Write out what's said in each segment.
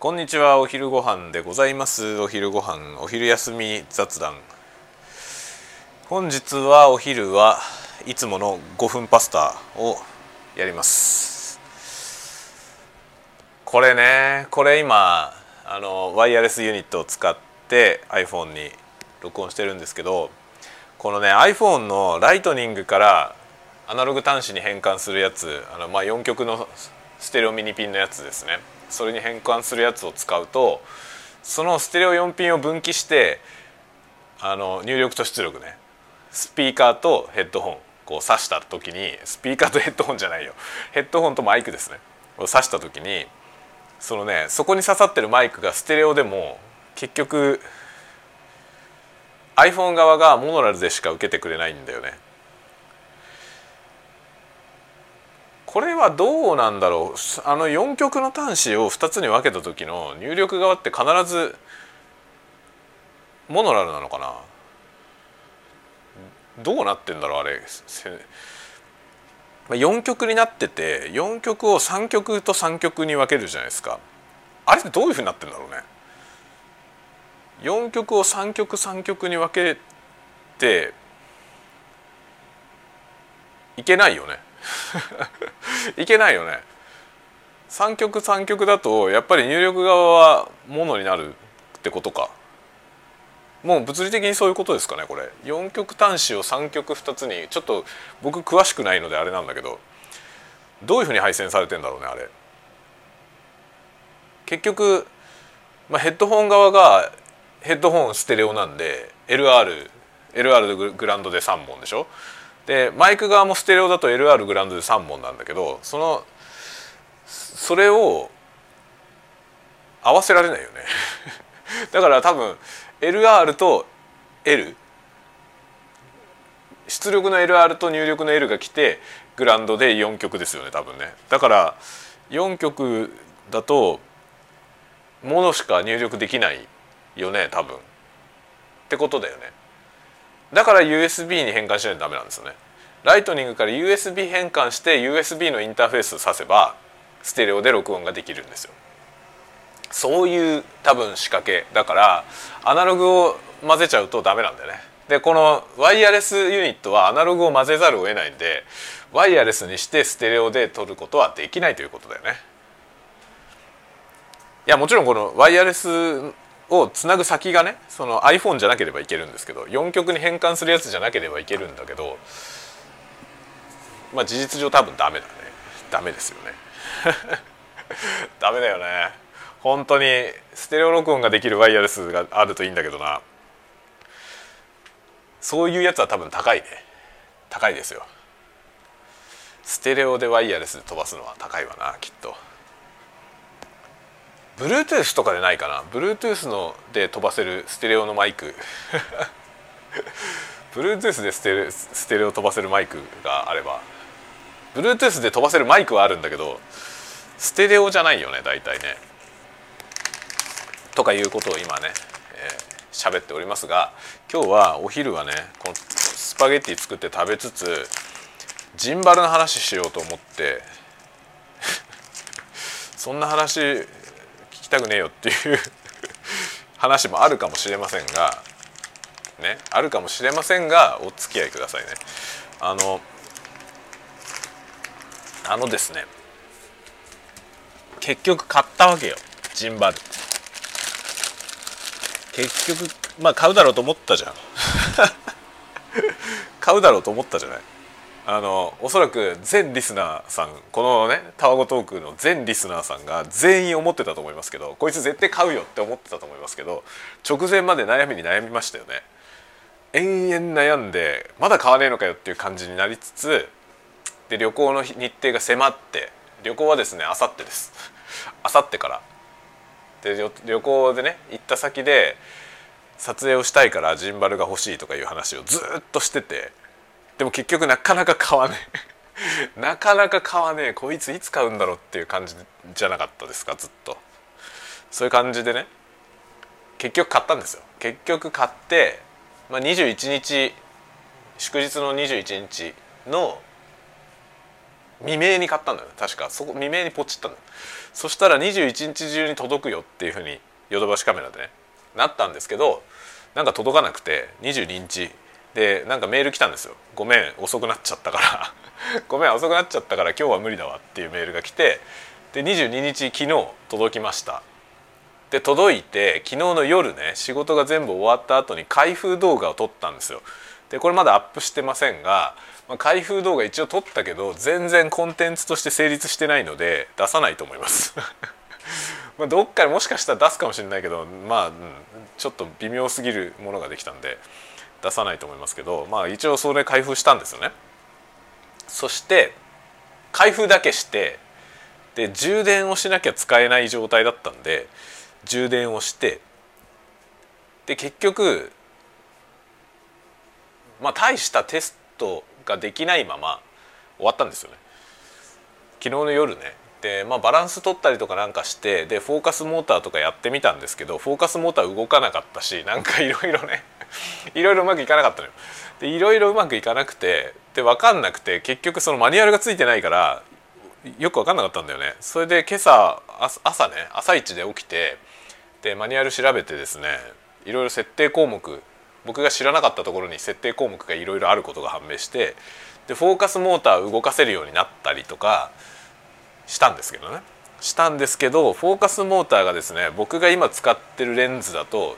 こんにちはお昼ご飯でございます。お昼ご飯お昼休み雑談。本日はお昼はいつもの5分パスタをやります。これねこれ今あのワイヤレスユニットを使って iPhone に録音してるんですけどこのね iPhone のライトニングからアナログ端子に変換するやつあの、まあ、4極のステレオミニピンのやつですね。それに変換するやつを使うとそのステレオ4ピンを分岐してあの入力と出力ね。スピーカーとヘッドホンこう挿した時にスピーカーとヘッドホンじゃないよ。ヘッドホンとマイクですね。を挿した時にそのねそこに刺さってるマイクがステレオでも結局 iPhone 側がモノラルでしか受けてくれないんだよね。これはどうなんだろう。あの4極の端子を2つに分けた時の入力側って必ずモノラルなのかな。どうなってんだろうあれ。4極になってて4極を3極と3極に分けるじゃないですか。あれってどういうふうになってんだろうね。4極を3極3極に分けていけないよね。いけないよね。3極3極だとやっぱり入力側はものになるってことか。もう物理的にそういうことですかねこれ。4極端子を3極2つにちょっと僕詳しくないのであれなんだけどどういうふうに配線されてんだろうねあれ。結局、まあ、ヘッドホン側がヘッドホンステレオなんで LR LR グランドで3本でしょ。でマイク側もステレオだと LR グラウンドで3本なんだけどそのそれを合わせられないよね。だから多分 LR と L 出力の LR と入力の L が来てグランドで4曲ですよね多分ね。だから4曲だとものしか入力できないよね多分。ってことだよね。だから USB に変換しないとダメなんですよね。ライトニングから USB 変換して USB のインターフェースを挿せばステレオで録音ができるんですよ。そういう多分仕掛け。だからアナログを混ぜちゃうとダメなんだよね。でこのワイヤレスユニットはアナログを混ぜざるを得ないんでワイヤレスにしてステレオで撮ることはできないということだよね。いやもちろんこのワイヤレスをつなぐ先がねその iPhone じゃなければいけるんですけど4極に変換するやつじゃなければいけるんだけどまあ事実上多分ダメだね。ダメですよね。ダメだよね。本当にステレオ録音ができるワイヤレスがあるといいんだけどな。そういうやつは多分高いね。高いですよ。ステレオでワイヤレスで飛ばすのは高いわなきっと。Bluetooth とかでないかな？Bluetooth ので飛ばせるステレオのマイク。Bluetooth でステレステレオ飛ばせるマイクがあれば。Bluetooth で飛ばせるマイクはあるんだけどステレオじゃないよね大体ね。とかいうことを今ね喋、えー、っておりますが今日はお昼はねこのスパゲッティ作って食べつつジンバルの話しようと思って そんな話たくねえよっていう 話もあるかもしれませんがねあるかもしれませんがお付き合いくださいね。あのあのですね結局買ったわけよ。ジンバル。結局まあ買うだろうと思ったじゃん。買うだろうと思ったじゃない。あのおそらく全リスナーさんこのねタワゴトークの全リスナーさんが全員思ってたと思いますけどこいつ絶対買うよって思ってたと思いますけど直前まで悩みに悩みましたよね。延々悩んでまだ買わねえのかよっていう感じになりつつで旅行の日程が迫って旅行はですねあさってです。あさってから。で旅行でね行った先で撮影をしたいからジンバルが欲しいとかいう話をずっとしててでも結局なかなか買わねえ。なかなか買わねえ。こいついつ買うんだろうっていう感じじゃなかったですかずっと。そういう感じでね。結局買ったんですよ。結局買って、まあ、21日祝日の21日の未明に買ったんだよ。ね確か。そこ未明にポチったんだよ。そしたら21日中に届くよっていうふうにヨドバシカメラでねなったんですけどなんか届かなくて22日でなんかメール来たんですよ「ごめん遅くなっちゃったから。ごめん遅くなっちゃったから今日は無理だわ」っていうメールが来てで22日昨日届きました。で届いて昨日の夜ね仕事が全部終わった後に開封動画を撮ったんですよ。でこれまだアップしてませんが、まあ、開封動画一応撮ったけど全然コンテンツとして成立してないので出さないと思います。まあどっかでもしかしたら出すかもしれないけどまあ、うん、ちょっと微妙すぎるものができたんで。出さないと思いますけどまあ一応それ開封したんですよね。そして開封だけしてで充電をしなきゃ使えない状態だったんで充電をしてで結局まあ大したテストができないまま終わったんですよね。昨日の夜ね。で、まあ、バランス取ったりとかなんかしてでフォーカスモーターとかやってみたんですけどフォーカスモーター動かなかったしなんかいろいろねいろいろうまくいかなかったのよ。でいろいろうまくいかなくてで分かんなくて結局そのマニュアルがついてないからよく分かんなかったんだよね。それで今朝朝ね朝一で起きてでマニュアル調べてですねいろいろ設定項目僕が知らなかったところに設定項目がいろいろあることが判明してでフォーカスモーターを動かせるようになったりとかしたんですけどねしたんですけどフォーカスモーターがですね僕が今使ってるレンズだと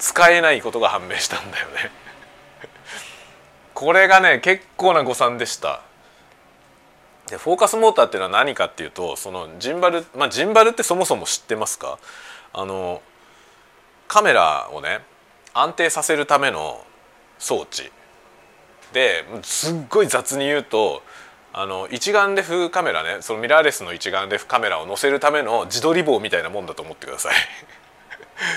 使えないことが判明したんだよね。これがね結構な誤算でした。でフォーカスモーターっていうのは何かっていうとそのジンバルまあジンバルってそもそも知ってますか？あのカメラをね安定させるための装置。ですっごい雑に言うとあの一眼レフカメラねそのミラーレスの一眼レフカメラを載せるための自撮り棒みたいなもんだと思ってください。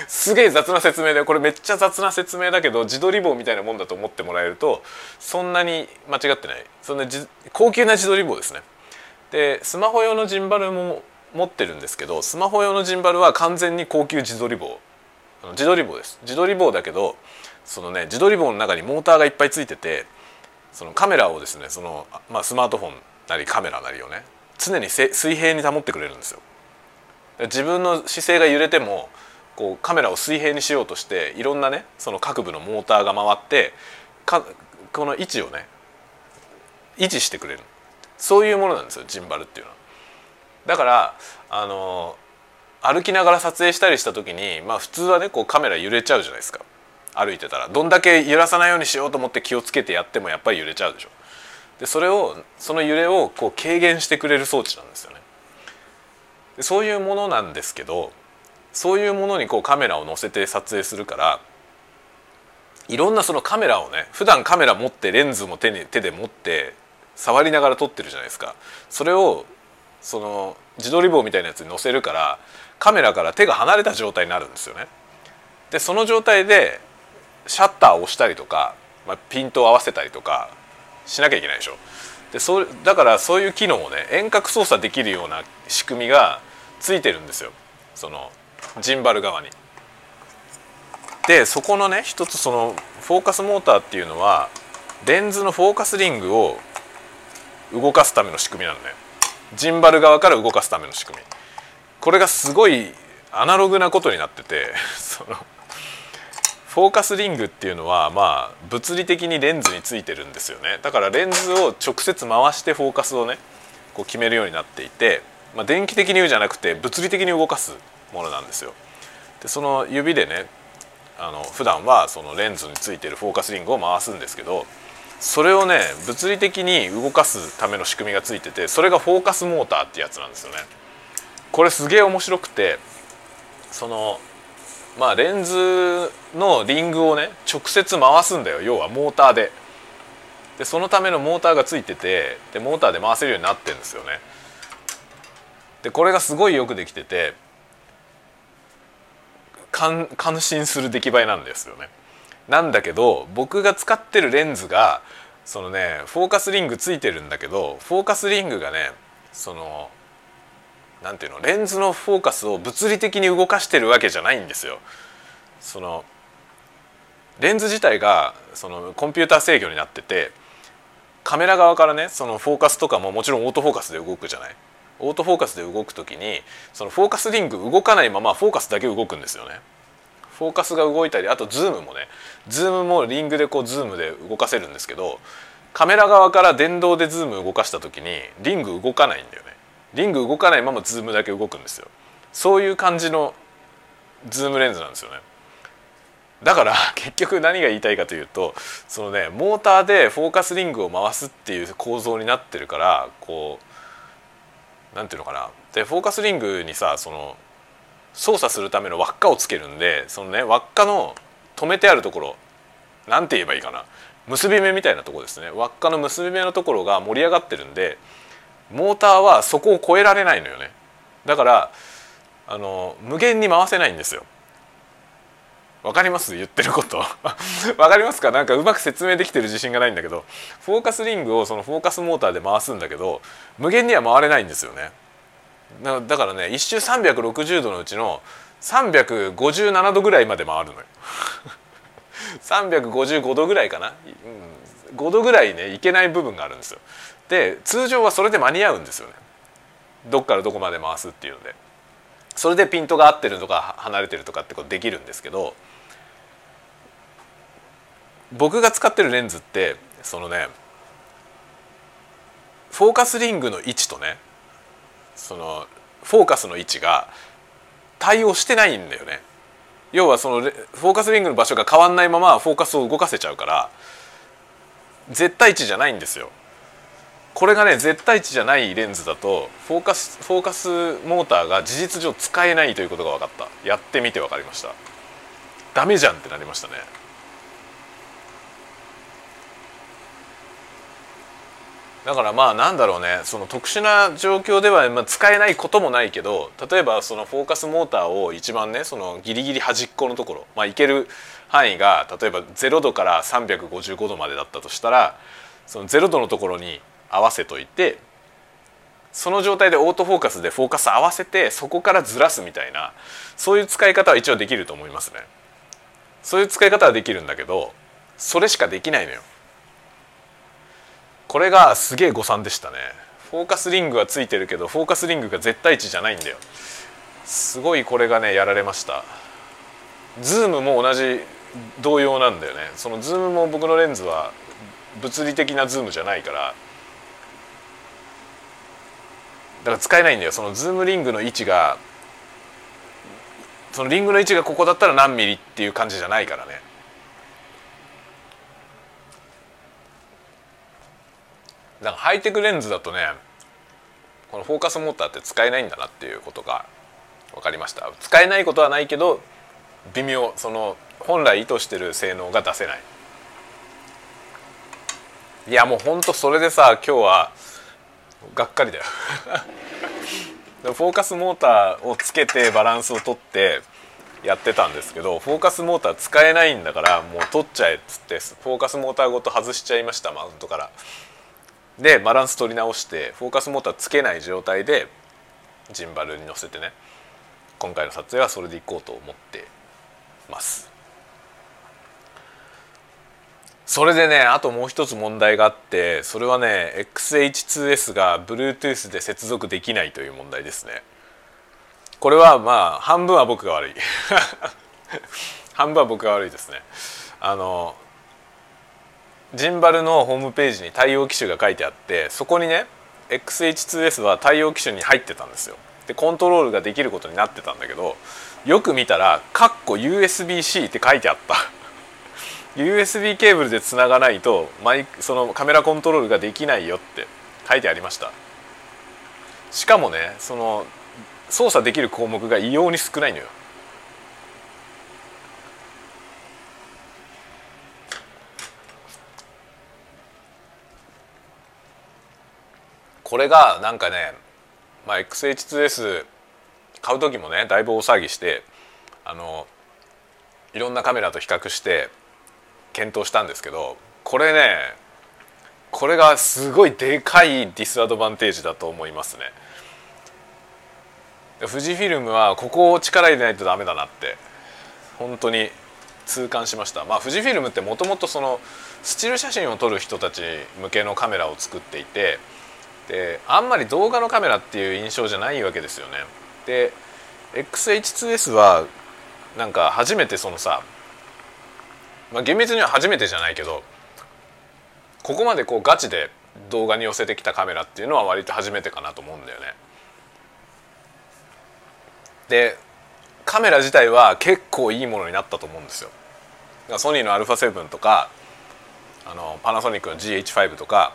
すげえ雑な説明でこれめっちゃ雑な説明だけど自撮り棒みたいなもんだと思ってもらえるとそんなに間違ってない。そんな高級な自撮り棒ですね。でスマホ用のジンバルも持ってるんですけどスマホ用のジンバルは完全に高級自撮り棒。自撮り棒です。自撮り棒だけどそのね自撮り棒の中にモーターがいっぱいついててそのカメラをですねその、まあ、スマートフォンなりカメラなりをね常に水平に保ってくれるんですよ。自分の姿勢が揺れてもこうカメラを水平にしようとしていろんなねその各部のモーターが回ってかこの位置をね維持してくれるそういうものなんですよジンバルっていうのは。だからあの歩きながら撮影したりした時にまあ普通はねこうカメラ揺れちゃうじゃないですか歩いてたらどんだけ揺らさないようにしようと思って気をつけてやってもやっぱり揺れちゃうでしょ。でそれをその揺れをこう軽減してくれる装置なんですよね。でそういうものなんですけどそういうものにこうカメラを載せて撮影するからいろんなそのカメラをね普段カメラ持ってレンズも手に手で持って触りながら撮ってるじゃないですかそれをその自撮り棒みたいなやつに載せるからカメラから手が離れた状態になるんですよね。でその状態でシャッターを押したりとか、まあ、ピントを合わせたりとかしなきゃいけないでしょ。でそだからそういう機能をね遠隔操作できるような仕組みがついてるんですよそのジンバル側に。でそこのね一つそのフォーカスモーターっていうのはレンズのフォーカスリングを動かすための仕組みなのね。ジンバル側から動かすための仕組み。これがすごいアナログなことになってて そのフォーカスリングっていうのはまあ物理的にレンズについてるんですよね。だからレンズを直接回してフォーカスをねこう決めるようになっていて、まあ、電気的に言うじゃなくて物理的に動かすものなんですよ。でその指でねあの普段はそのレンズについてるフォーカスリングを回すんですけどそれをね物理的に動かすための仕組みがついててそれがフォーカスモーターってやつなんですよね。これすげえ面白くてそのまあレンズのリングをね直接回すんだよ要はモーターで。でそのためのモーターがついててでモーターで回せるようになってるんですよね。でこれがすごいよくできてて感感心する出来栄えなんですよね。なんだけど僕が使ってるレンズがそのねフォーカスリングついてるんだけどフォーカスリングがねそのなんていうのレンズのフォーカスを物理的に動かしてるわけじゃないんですよ。そのレンズ自体がそのコンピューター制御になっててカメラ側からねそのフォーカスとかももちろんオートフォーカスで動くじゃないオートフォーカスで動く時にそのフォーカスリング動かないままフォーカスだけ動くんですよね。フォーカスが動いたりあとズームもねズームもリングでこうズームで動かせるんですけどカメラ側から電動でズーム動かした時にリング動かないんだよね。リング動かないままズームだけ動くんですよ。そういう感じのズームレンズなんですよね。だから 結局何が言いたいかというとそのねモーターでフォーカスリングを回すっていう構造になってるからこうなんていうのかな。でフォーカスリングにさその操作するための輪っかをつけるんでそのね輪っかの止めてあるところ何て言えばいいかな。結び目みたいなとこですね。輪っかの結び目のところが盛り上がってるんでモーターはそこを越えられないのよね。だからあの無限に回せないんですよ。わかります？言ってること。わかりますか？なんかうまく説明できてる自信がないんだけど。フォーカスリングをそのフォーカスモーターで回すんだけど無限には回れないんですよね。だからね一周360度のうちの357度ぐらいまで回るのよ。355度ぐらいかな、うん、5度ぐらいねいけない部分があるんですよ。で通常はそれで間に合うんですよね。どっからどこまで回すっていうので。それでピントが合ってるとか離れてるとかってことできるんですけど僕が使ってるレンズってそのねフォーカスリングの位置とねそのフォーカスの位置が対応してないんだよね。要はそのフォーカスリングの場所が変わんないままフォーカスを動かせちゃうから絶対値じゃないんですよ。これがね絶対値じゃないレンズだとフォーカスフォーカスモーターが事実上使えないということが分かった。やってみて分かりました。ダメじゃんってなりましたね。だからまあなんだろうねその特殊な状況では使えないこともないけど例えばそのフォーカスモーターを一番ねそのギリギリ端っこのところまあいける範囲が例えば0度から355度までだったとしたらその0度のところに合わせといてその状態でオートフォーカスでフォーカス合わせてそこからずらすみたいなそういう使い方は一応できると思いますね。そういう使い方はできるんだけどそれしかできないのよ。これがすげえ誤算でしたね。フォーカスリングはついてるけどフォーカスリングが絶対値じゃないんだよ。すごいこれがねやられました。ズームも同じ同様なんだよね。そのズームも僕のレンズは物理的なズームじゃないから。だから使えないんだよ。そのズームリングの位置がそのリングの位置がここだったら何ミリっていう感じじゃないからね。だからハイテクレンズだとねこのフォーカスモーターって使えないんだなっていうことが分かりました。使えないことはないけど微妙。その本来意図してる性能が出せない。いやもうほんとそれでさ今日はがっかりだよ。フォーカスモーターをつけてバランスをとってやってたんですけどフォーカスモーター使えないんだからもう取っちゃえっつってフォーカスモーターごと外しちゃいましたマウントから。でバランス取り直してフォーカスモーターつけない状態でジンバルに乗せてね今回の撮影はそれでいこうと思ってます。それでねあともう一つ問題があってそれはね XH2S が Bluetooth で接続できないという問題ですね。これはまあ半分は僕が悪い。半分は僕が悪いですね。あのジンバルのホームページに対応機種が書いてあってそこにね XH2S は対応機種に入ってたんですよ。でコントロールができることになってたんだけどよく見たら「カッコ USB-C」って書いてあった。USB ケーブルでつながないとマイそのカメラコントロールができないよって書いてありました。しかもねその操作できる項目が異様に少ないのよ。これがなんかね、まあ、XH2S 買う時もねだいぶ大騒ぎしてあのいろんなカメラと比較して検討したんですけどこれねこれがすごいでかいディスアドバンテージだと思いますね。富士フィルムはここを力入れないとダメだなって本当に痛感しましたまあ富士フィルムってもともとそのスチール写真を撮る人たち向けのカメラを作っていてであんまり動画のカメラっていう印象じゃないわけですよねで XH2S はなんか初めてそのさまあ厳密には初めてじゃないけどここまでこうガチで動画に寄せてきたカメラっていうのは割と初めてかなと思うんだよね。でカメラ自体は結構いいものになったと思うんですよ。ソニーの α7 とかあのパナソニックの GH5 とか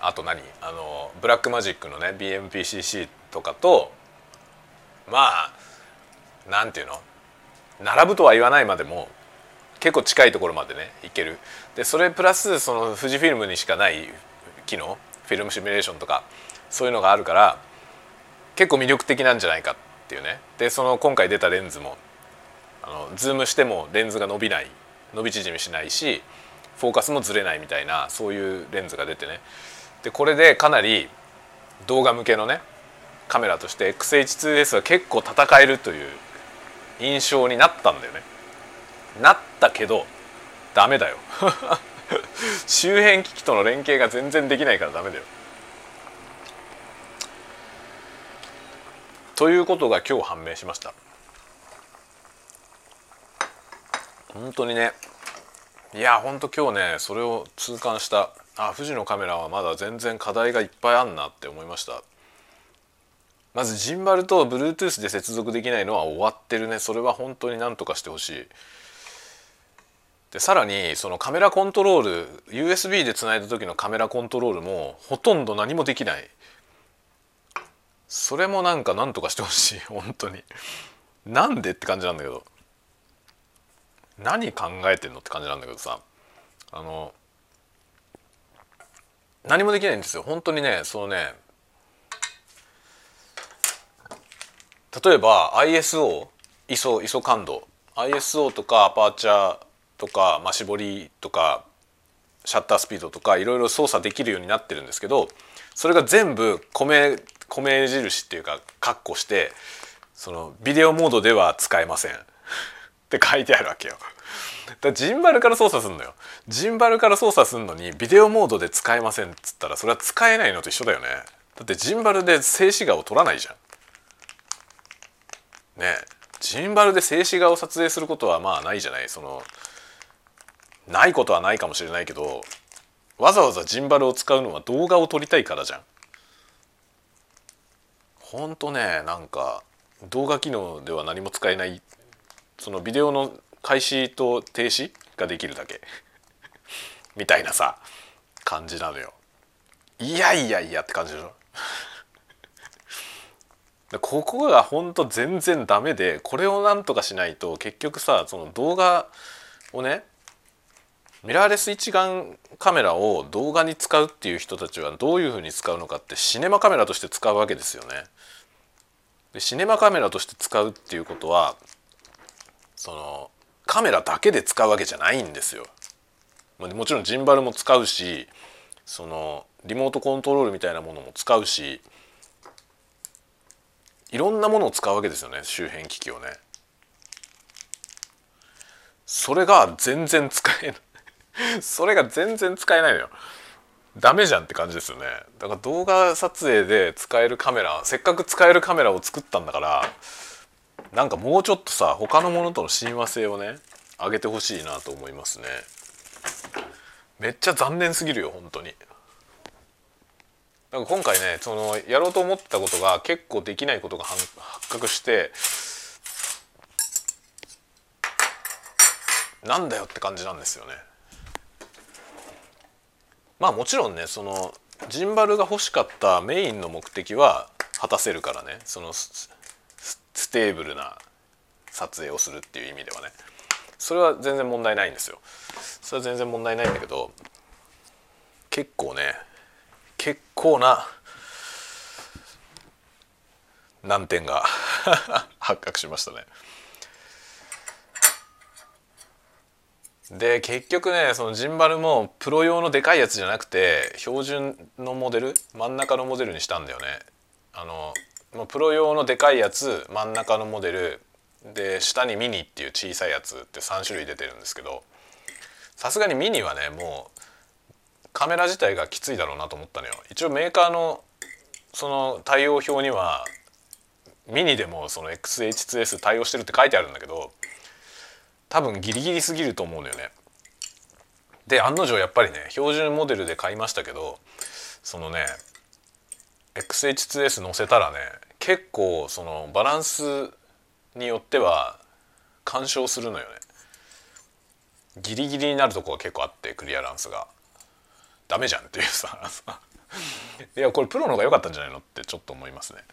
あと何？あのブラックマジックのね BMPCC とかとまあなんていうの？並ぶとは言わないまでも結構近いところまでねいける。でそれプラスその富士フィルムにしかない機能？フィルムシミュレーションとかそういうのがあるから結構魅力的なんじゃないかっていうね。でその今回出たレンズもあのズームしてもレンズが伸びない伸び縮みしないしフォーカスもずれないみたいなそういうレンズが出てね。でこれでかなり動画向けのねカメラとして XH2S は結構戦えるという印象になったんだよね。なったけどダメだよ。周辺機器との連携が全然できないからダメだよ。ということが今日判明しました。本当にね。いや本当今日ねそれを痛感した。あ富士のカメラはまだ全然課題がいっぱいあんなって思いました。まずジンバルと Bluetooth で接続できないのは終わってるね。それは本当になんとかしてほしい。でさらにそのカメラコントロール USB でつないだ時のカメラコントロールもほとんど何もできない。それもなんかなんとかしてほしい。本当に。なんでって感じなんだけど。何考えてんのって感じなんだけどさ。あの何もできないんですよ。本当にねそのね例えば ISO ISO, ISO 感度。ISO とかアパーチャーとか、まあ、絞りとかシャッタースピードとかいろいろ操作できるようになってるんですけどそれが全部米米印っていうかカッコしてそのビデオモードでは使えません。って書いてあるわけよ。だジンバルから操作すんのよ。ジンバルから操作すんのにビデオモードで使えませんっつったらそれは使えないのと一緒だよね。だってジンバルで静止画を撮らないじゃん。ねジンバルで静止画を撮影することはまあないじゃないそのないことはないかもしれないけどわざわざジンバルを使うのは動画を撮りたいからじゃん。ほんとねなんか動画機能では何も使えないそのビデオの開始と停止ができるだけ みたいなさ感じなのよ。いやいやいやって感じでしょ。ここがほんと全然ダメでこれをなんとかしないと結局さその動画をねミラーレス一眼カメラを動画に使うっていう人たちはどういうふうに使うのかってシネマカメラとして使うわけですよね。でシネマカメラとして使うっていうことはそのカメラだけで使うわけじゃないんですよ。もちろんジンバルも使うしそのリモートコントロールみたいなものも使うしいろんなものを使うわけですよね周辺機器をね。それが全然使えない それが全然使えないのよ。ダメじゃんって感じですよね。だから動画撮影で使えるカメラせっかく使えるカメラを作ったんだからなんかもうちょっとさ他のものとの親和性をね上げてほしいなと思いますね。めっちゃ残念すぎるよ本当に。なんか今回ねそのやろうと思ってたことが結構できないことが発覚してなんだよって感じなんですよね。まあもちろんねそのジンバルが欲しかったメインの目的は果たせるからねその stable な撮影をするっていう意味ではねそれは全然問題ないんですよそれは全然問題ないんだけど結構ね結構な難点が 発覚しましたね。で結局ねそのジンバルもプロ用のでかいやつじゃなくて標準のモデル真ん中のモデルにしたんだよね。あのプロ用のでかいやつ真ん中のモデルで下にミニっていう小さいやつって3種類出てるんですけどさすがにミニはねもうカメラ自体がきついだろうなと思ったのよ一応メーカーのその対応表にはミニでもその XH2S 対応してるって書いてあるんだけど多分ギリギリすぎると思うのよね。で案の定やっぱりね標準モデルで買いましたけどそのね XH2S 乗せたらね結構そのバランスによっては干渉するのよね。ギリギリになるとこが結構あってクリアランスが。ダメじゃんっていうさ。いやこれプロの方が良かったんじゃないのってちょっと思いますね。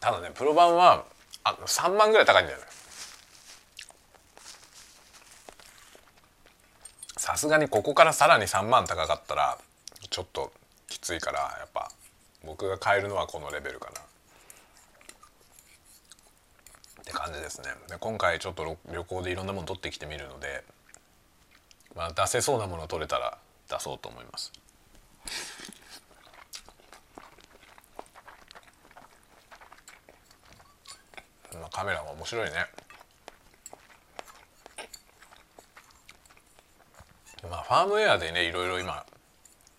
ただねプロ版はあ3万ぐらい高いんだよね。さすがにここからさらに3万高かったらちょっときついからやっぱ僕が買えるのはこのレベルかな。って感じですね。で今回ちょっと旅行でいろんなもの取ってきてみるので、まあ、出せそうなもの取れたら出そうと思います。まあ、カメラも面白いね。まあファームウェアでねいろいろ今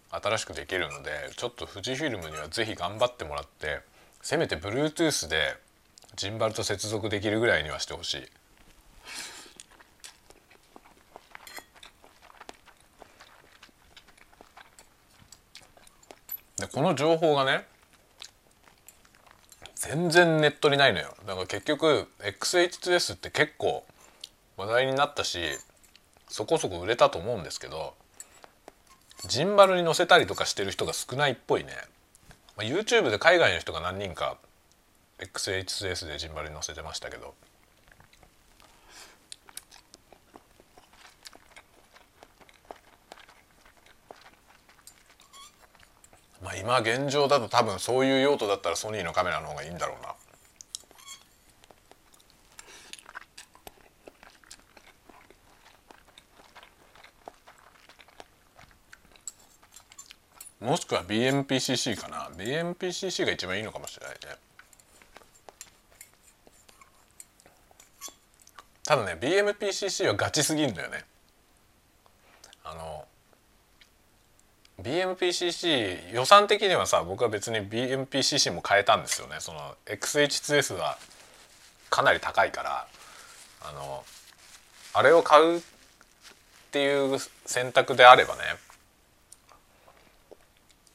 新しくできるのでちょっと富士フィルムには是非頑張ってもらってせめて Bluetooth でジンバルと接続できるぐらいにはしてほしい。でこの情報がね全然ネットにないのよだから結局 XH2S って結構話題になったしそこそこ売れたと思うんですけどジンバルに載せたりとかしてる人が少ないっぽいね、まあ、YouTube で海外の人が何人か XHS でジンバルに載せてましたけど。まあ今現状だと多分そういう用途だったらソニーのカメラの方がいいんだろうな。もしくは BMPCC かな。BMPCC が一番いいのかもしれないね。ただね BMPCC はガチすぎんだよね。あの BMPCC 予算的にはさ僕は別に BMPCC も変えたんですよね。その XH2S はかなり高いから。あのあれを買うっていう選択であればね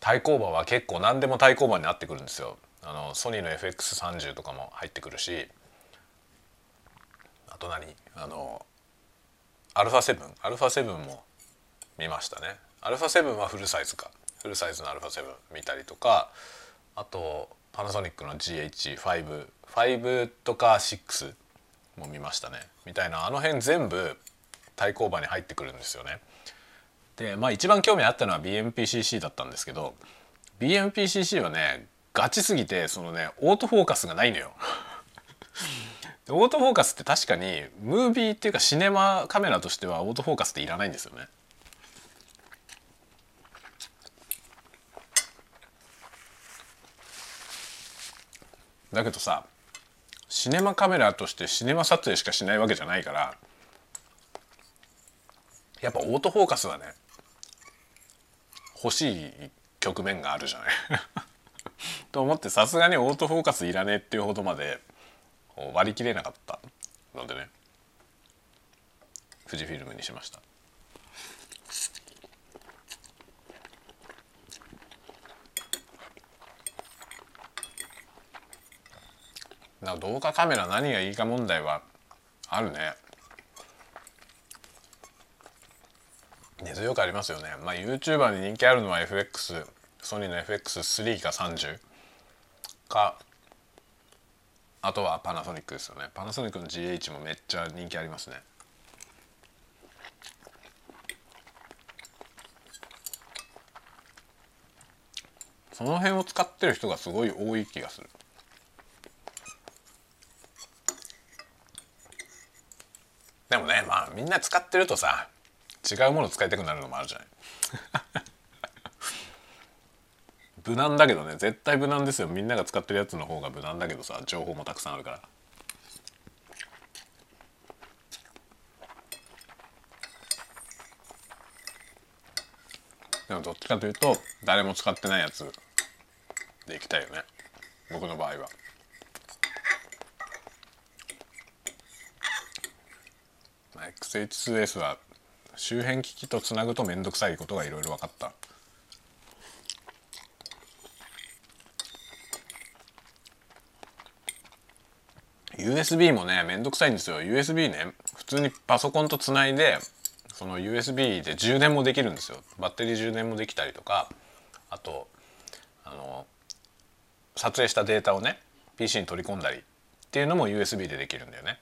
対抗馬は結構何でも対抗馬になってくるんですよ。あのソニーの FX30 とかも入ってくるしあと何？あのアルファ7アルファ7も見ましたね。アルファ7はフルサイズか。フルサイズのアルファ7見たりとかあとパナソニックの GH55 とか6も見ましたね。みたいなあの辺全部対抗馬に入ってくるんですよね。でまあ一番興味あったのは BMPCC だったんですけど BMPCC はねガチすぎてそのねオートフォーカスがないのよ。オートフォーカスって確かにムービーっていうかシネマカメラとしてはオートフォーカスっていらないんですよね。だけどさシネマカメラとしてシネマ撮影しかしないわけじゃないからやっぱオートフォーカスはね欲しい局面があるじゃない。と思ってさすがにオートフォーカスいらねえっていうほどまで割り切れなかったのでね。富士フィルムにしました。だ動画カメラ何がいいか問題はあるね。根強くありますよね。まあ YouTuber に人気あるのは FX ソニーの FX3 か30かあとはパナソニックですよね。パナソニックの GH もめっちゃ人気ありますね。その辺を使ってる人がすごい多い気がする。でもねまあみんな使ってるとさ違うもの使いたくなるのもあるじゃない。無難だけどね絶対無難ですよ。みんなが使ってるやつの方が無難だけどさ情報もたくさんあるから。でもどっちかというと誰も使ってないやつでいきたいよね。僕の場合は。XH2S は周辺機器とつなぐと面倒くさいことがいろいろ分かった。USB もねめんどくさいんですよ。USB ね普通にパソコンとつないでその USB で充電もできるんですよ。バッテリー充電もできたりとかあとあの撮影したデータをね PC に取り込んだりっていうのも USB でできるんだよね。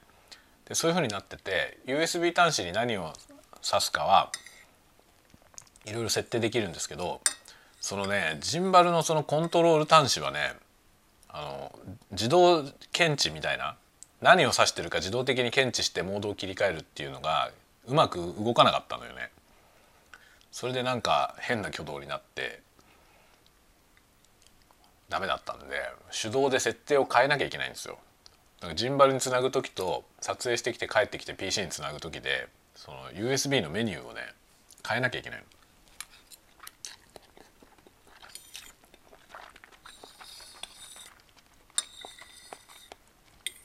でそういう風になってて USB 端子に何を挿すかはいろいろ設定できるんですけどそのねジンバルのそのコントロール端子はねあの自動検知みたいな何を指してるか自動的に検知してモードを切り替えるっていうのがうまく動かなかったのよね。それでなんか変な挙動になってダメだったんで手動で設定を変えなきゃいけないんですよ。ジンバルにつなぐ時と撮影してきて帰ってきて PC につなぐ時でその USB のメニューをね変えなきゃいけないの。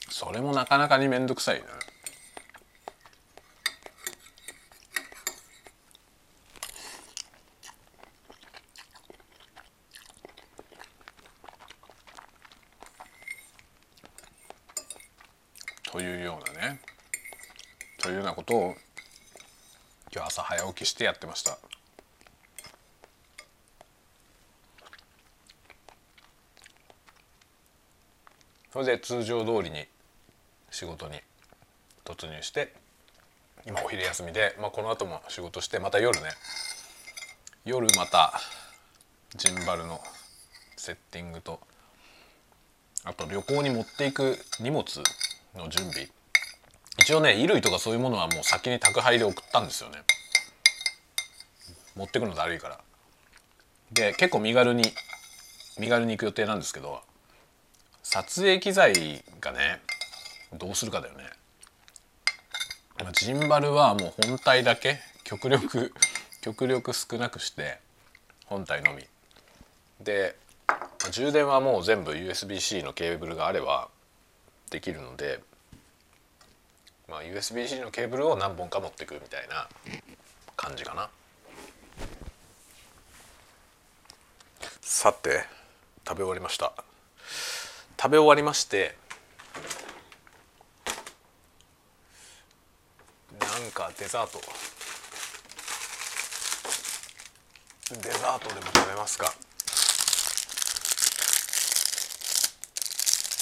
それもなかなかに面倒くさいね。というようなねというようなことを今日朝早起きしてやってました。それで通常通りに仕事に突入して今お昼休みで、まあ、この後も仕事してまた夜ね。夜またジンバルのセッティングとあと旅行に持っていく荷物の準備一応ね衣類とかそういうものはもう先に宅配で送ったんですよね。持ってくのだるいから。で結構身軽に身軽に行く予定なんですけど撮影機材がねどうするかだよね。ジンバルはもう本体だけ極力極力少なくして本体のみ。で充電はもう全部 USB-C のケーブルがあればできるので、まあ、USB-C のケーブルを何本か持ってくみたいな感じかな。さて食べ終わりました。食べ終わりましてなんかデザート。デザートでも食べますか。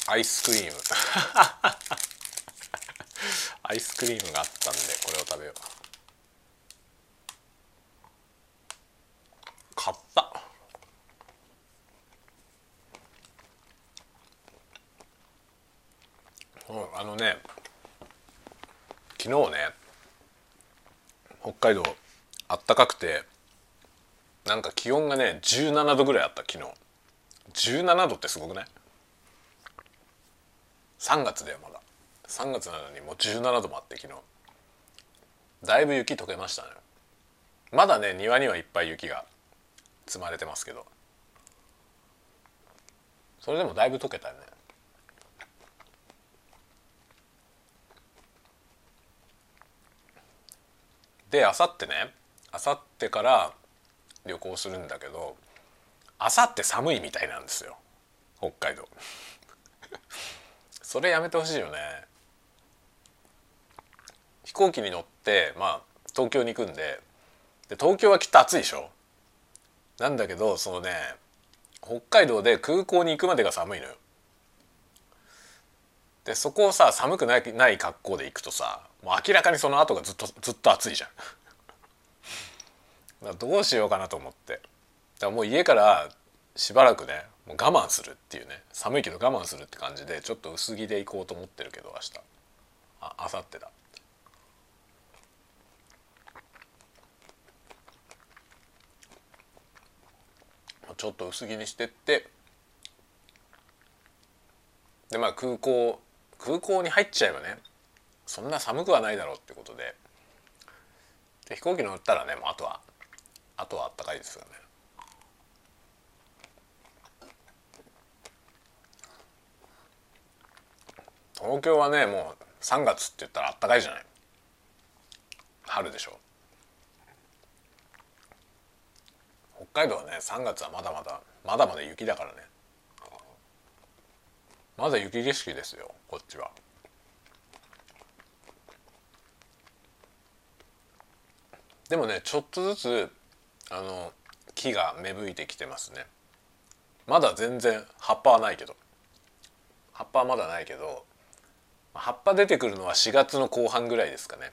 アイスクリーム。アイスクリームがあったんでこれを食べよう。買った。あのね昨日ね北海道あったかくてなんか気温がね17度ぐらいあった昨日。17度ってすごくない？3月だよまだ。3月なのにもう17度もあって昨日。だいぶ雪溶けましたね。まだね庭にはいっぱい雪が積まれてますけど。それでもだいぶ溶けたよね。であさってねあさってから旅行するんだけどあさって寒いみたいなんですよ。北海道。それやめてほしいよね。飛行機に乗ってまあ東京に行くんでで東京はきっと暑いでしょ？なんだけどそのね北海道で空港に行くまでが寒いのよ。でそこをさ寒くないない格好で行くとさもう明らかにその後がずっとずっと暑いじゃん。どうしようかなと思って。だからもう家からしばらくねもう我慢するっていうね寒いけど我慢するって感じでちょっと薄着で行こうと思ってるけど明日。あ明後日だ。ちょっと薄着にしてってでまあ空港空港に入っちゃえばねそんな寒くはないだろうってことでで飛行機乗ったらねもうあとはあとはあったかいですよね。東京はねもう3月って言ったらあったかいじゃない春でしょ北海道はね3月はまだまだまだまだ雪だからね。まだ雪景色ですよこっちは。でもねちょっとずつあの木が芽吹いてきてますね。まだ全然葉っぱはないけど。葉っぱはまだないけど葉っぱ出てくるのは4月の後半ぐらいですかね。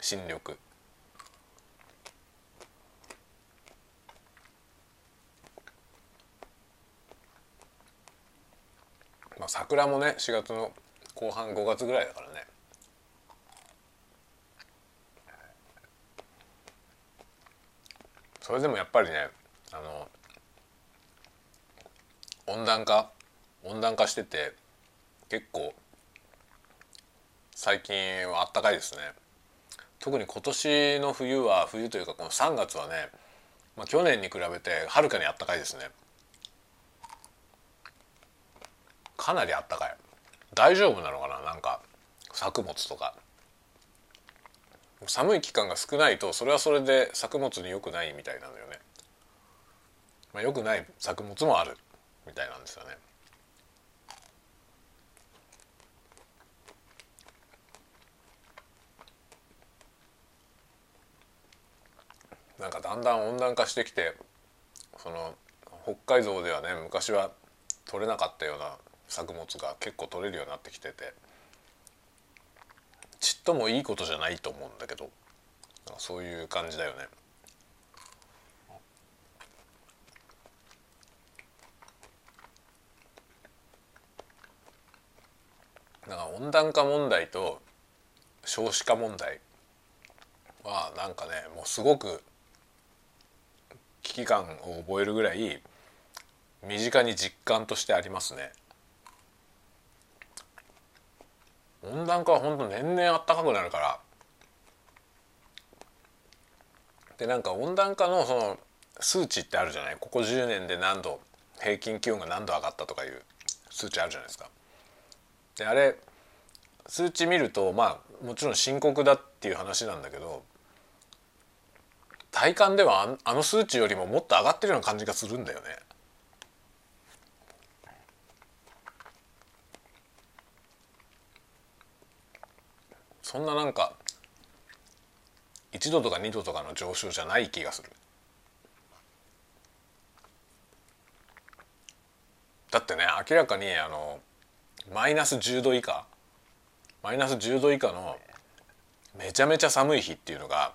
新緑。桜もね4月の後半5月ぐらいだからね。それでもやっぱりねあの温暖化温暖化してて結構最近はあったかいですね。特に今年の冬は冬というかこの3月はね、まあ、去年に比べてはるかにあったかいですね。かなりあったかい。大丈夫なのかな？なんか作物とか。寒い期間が少ないとそれはそれで作物に良くないみたいなのよね、まあ、良くない作物もある。みたいなんですよね。なんかだんだん温暖化してきてその北海道ではね昔は取れなかったような作物が結構取れるようになってきててちっともいいことじゃないと思うんだけどそういう感じだよね。なんか温暖化問題と少子化問題はなんかねもうすごく危機感を覚えるぐらい身近に実感としてありますね。温暖化は本当年々あったかくなるからでなんか温暖化のその数値ってあるじゃない？ここ10年で何度平均気温が何度上がったとかいう数値あるじゃないですか。であれ数値見るとまあもちろん深刻だっていう話なんだけど体感ではあの数値よりももっと上がってるような感じがするんだよね。そんななんか1度とか2度とかの上昇じゃない気がする。だってね明らかにあのマイナス10度以下マイナス10度以下のめちゃめちゃ寒い日っていうのが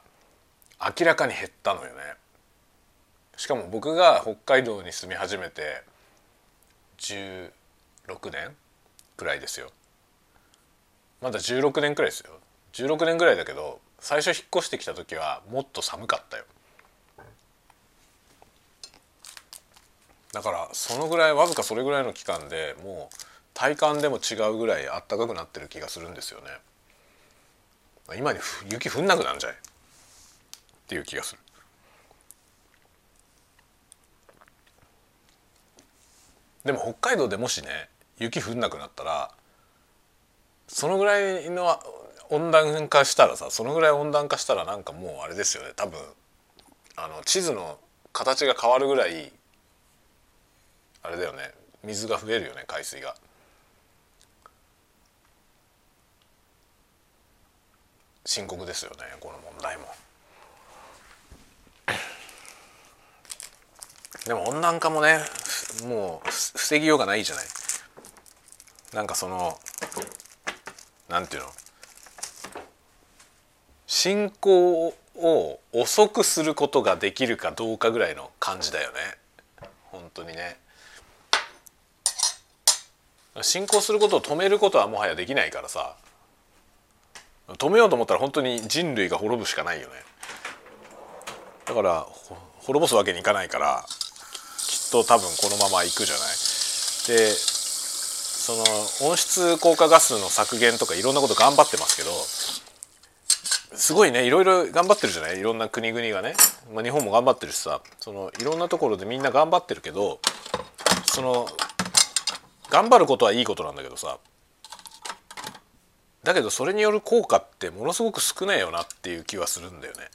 明らかに減ったのよね。しかも僕が北海道に住み始めて16年くらいですよ。まだ16年くらいですよ。16年ぐらいだけど最初引っ越してきた時はもっと寒かったよ。だからそのぐらいわずかそれぐらいの期間でもう体感でも違うぐらいあったかくなってる気がするんですよね。今に雪降んなくなるんじゃない？っていう気がする。でも北海道でもしね雪降んなくなったらそのぐらいの温暖化したらさそのぐらい温暖化したらなんかもうあれですよね多分あの地図の形が変わるぐらいあれだよね水が増えるよね海水が。深刻ですよねこの問題も。でも温暖化もねもう防ぎようがないじゃない。なんかそのなんていうの？進行を遅くすることができるかどうかぐらいの感じだよね。本当にね。進行することを止めることはもはやできないからさ。止めようと思ったら本当に人類が滅ぶしかないよね。だから滅ぼすわけにいかないからきっと多分このままいくじゃない。でその温室効果ガスの削減とかいろんなこと頑張ってますけどすごいねいろいろ頑張ってるじゃない？いろんな国々がね、まあ、日本も頑張ってるしさ。そのいろんなところでみんな頑張ってるけどその頑張ることはいいことなんだけどさ。だけどそれによる効果ってものすごく少ないよなっていう気はするんだよね。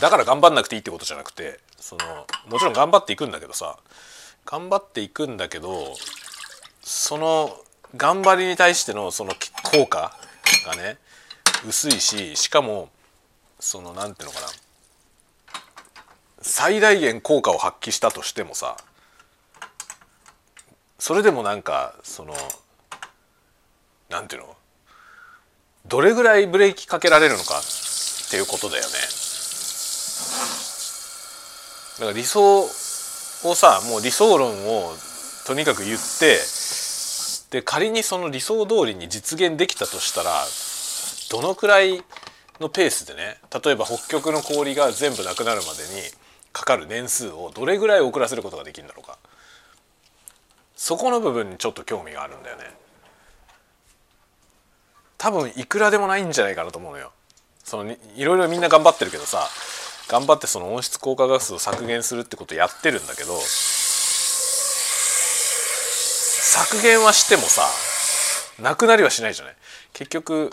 だから頑張んなくていいってことじゃなくてそのもちろん頑張っていくんだけどさ。頑張っていくんだけどその頑張りに対してのその効果がね薄いししかもその何ていうのかな最大限効果を発揮したとしてもさそれでもなんかそのなんていうの？どれぐらいブレーキかけられるのかっていうことだよね。だから理想をさもう理想論をとにかく言ってで仮にその理想通りに実現できたとしたらどのくらいのペースでね例えば北極の氷が全部なくなるまでにかかる年数をどれぐらい遅らせることができるんだろうか。そこの部分にちょっと興味があるんだよね。多分いくらでもないんじゃないかなと思うのよ。そのいろいろみんな頑張ってるけどさ頑張ってその温室効果ガスを削減するってことやってるんだけど削減はしてもさなくなりはしないじゃない。結局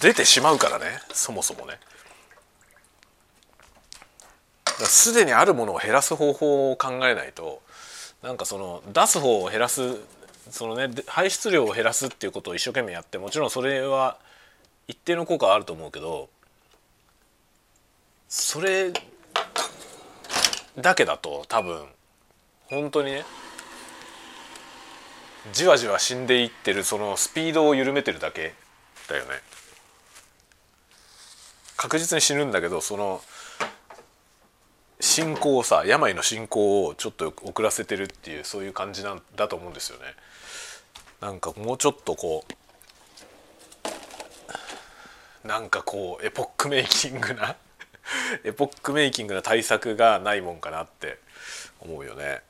出てしまうからねそもそもね。すでにあるものを減らす方法を考えないとなんかその出す方を減らすそのね排出量を減らすっていうことを一生懸命やってもちろんそれは一定の効果はあると思うけどそれだけだと多分本当にねじわじわ死んでいってるそのスピードを緩めてるだけ。だよね。確実に死ぬんだけどその進行をさ病の進行をちょっと遅らせてるっていうそういう感じなんだと思うんですよね。なんかもうちょっとこうなんかこうエポックメイキングな エポックメイキングな対策がないもんかなって思うよね。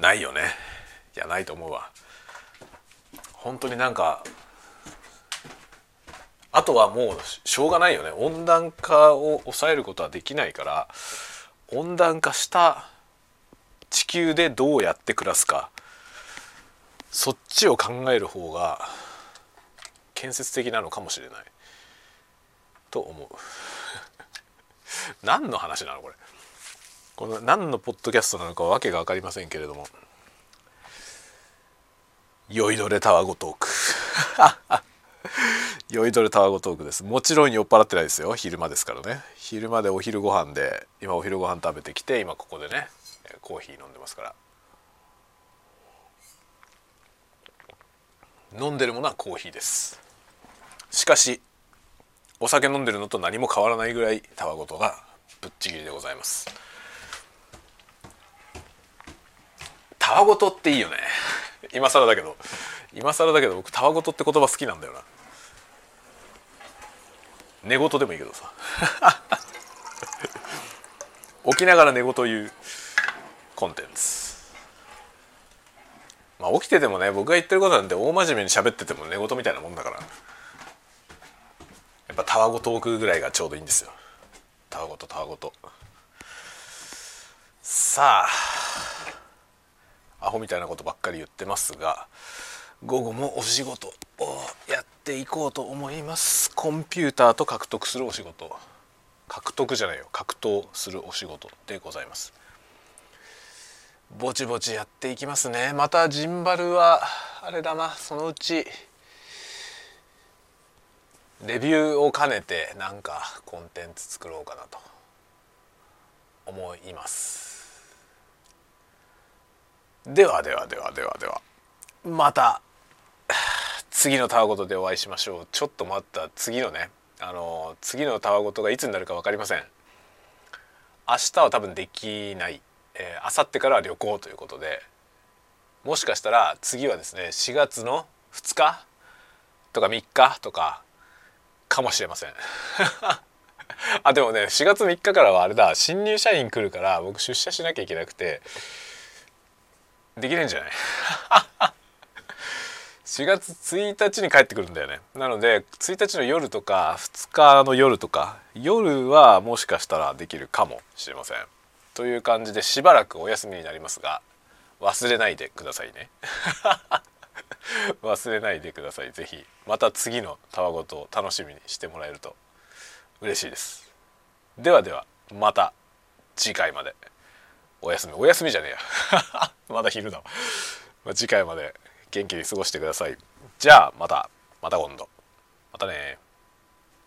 ないよね。いやないと思うわ。本当になんかあとはもうしょうがないよね。温暖化を抑えることはできないから温暖化した地球でどうやって暮らすか。そっちを考える方が建設的なのかもしれない。と思う。何の話なのこれ。この何のポッドキャストなのかわけが分かりませんけれども。酔いどれタワゴトーク 酔いどれタワゴトークです。もちろん酔っ払ってないですよ。昼間ですからね。昼間でお昼ご飯で今お昼ご飯食べてきて今ここでねコーヒー飲んでますから。飲んでるものはコーヒーです。しかしお酒飲んでるのと何も変わらないぐらいタワゴトがぶっちぎりでございます。タワゴトっていいよね。今更だけど今更だけど僕タワゴトって言葉好きなんだよな。寝言でもいいけどさ。起きながら寝言言うコンテンツ。まあ起きててもね僕が言ってることなんて大真面目に喋ってても寝言みたいなもんだから。やっぱたわごトークぐらいがちょうどいいんですよ。たわごとたわごと。さあ。アホみたいなことばっかり言ってますが午後もお仕事をやっていこうと思います。コンピューターと獲得するお仕事。獲得じゃないよ。格闘するお仕事でございます。ぼちぼちやっていきますね。またジンバルはあれだな。そのうちレビューを兼ねてなんかコンテンツ作ろうかなと思います。ではではではではでは。また次のたわごとでお会いしましょう。ちょっと待った。次のね。あの次のたわごとがいつになるか分かりません。明日は多分できない。えー、明後日からは旅行ということで。もしかしたら次はですね4月の2日？とか3日？とか？かもしれません。あでもね4月3日からはあれだ。新入社員来るから僕出社しなきゃいけなくて。できるんじゃない？4月1日に帰ってくるんだよね。なので1日の夜とか2日の夜とか夜はもしかしたらできるかもしれません。という感じでしばらくお休みになりますが忘れないでくださいね。忘れないでください。是非また次のたわごとを楽しみにしてもらえると嬉しいです。ではではまた次回まで。お休みお休みじゃねえや。まだ昼だ、まあ、次回まで元気に過ごしてください。じゃあまたまた今度。またね